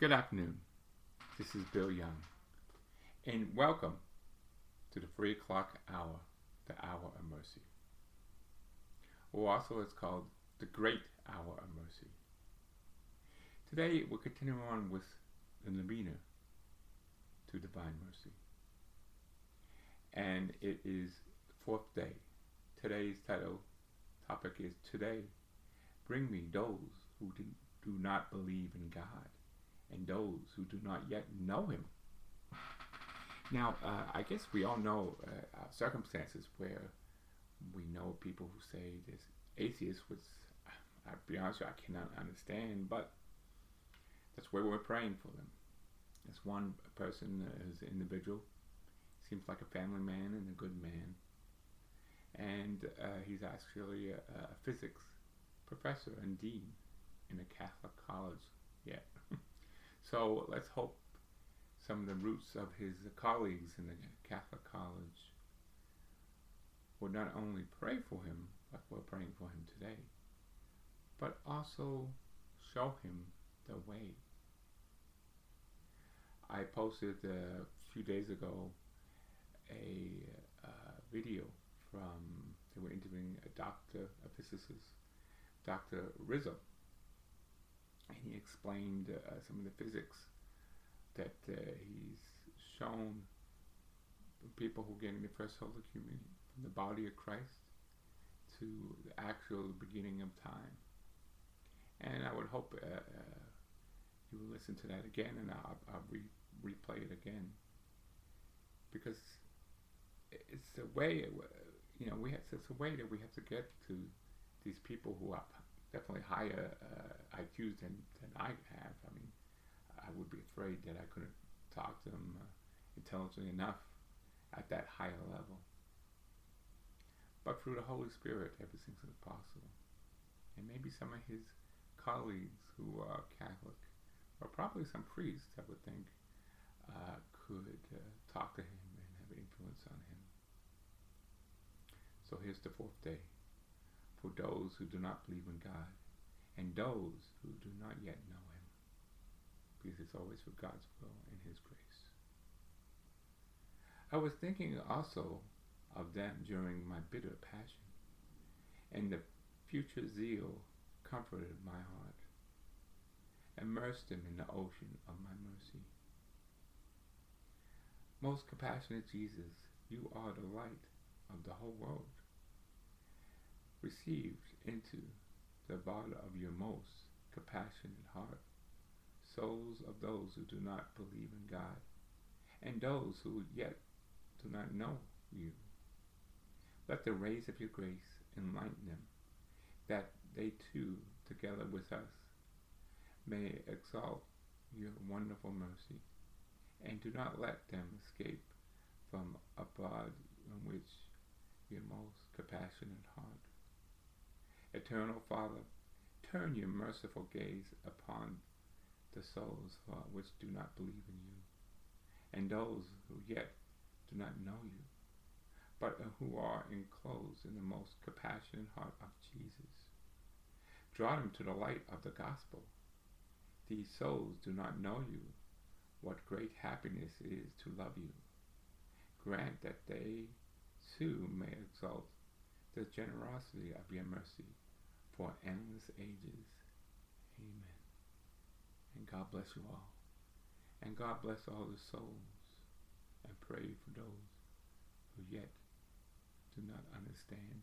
Good afternoon. This is Bill Young, and welcome to the three o'clock hour, the hour of mercy. Or also it's called the great hour of mercy. Today we're continuing on with the novena to divine mercy. And it is the fourth day. Today's title topic is Today Bring Me Those Who Do Not Believe in God and those who do not yet know Him. Now, uh, I guess we all know uh, circumstances where we know people who say this atheist, which I'll be honest, you, I cannot understand, but that's where we're praying for them. This one person, as an individual, seems like a family man and a good man, and uh, he's actually a, a, physics professor and dean in a Catholic college. Yeah. so let's hope some of the roots of his colleagues in the Catholic college will not only pray for him, like we're praying for him today, but also show him the way. I posted a few days ago a uh, video from, they were interviewing a doctor, a physicist, Dr. Rizzo, he explained uh, some of the physics that uh, he's shown people who are getting the first Holy Communion from the body of Christ to the actual beginning of time. And I would hope uh, uh, you will listen to that again and I'll, I'll re- replay it again. Because it's a way, you know, we have, it's a way that we have to get to these people who are definitely higher uh, IQs than, than I have. I mean, I would be afraid that I couldn't talk to them uh, intelligently enough at that higher level. But through the Holy Spirit, everything's possible. And maybe some of his colleagues who are Catholic, or probably some priests, I would think, uh, could uh, talk to him and have influence on him. So here's the fourth day for those who do not believe in God and those who do not yet know him. Because it's always for God's will and his grace. I was thinking also of them during my bitter passion, and the future zeal comforted my heart, immersed them in the ocean of my mercy. Most compassionate Jesus, you are the light of the whole world, received into the body of your most compassionate heart, souls of those who do not believe in God, and those who yet do not know you. Let the rays of your grace enlighten them, that they too, together with us, may exalt your wonderful mercy, and do not let them escape from a abroad in which your most compassionate heart. Eternal Father, turn your merciful gaze upon the souls which do not believe in you, and those who yet do not know you but who are enclosed in the most compassionate heart of Jesus. Draw them to the light of the gospel. These souls do not know you, what great happiness it is to love you. Grant that they too may exalt the generosity of your mercy for endless ages. Amen. And God bless you all. And God bless all the souls. And pray for those who yet do not understand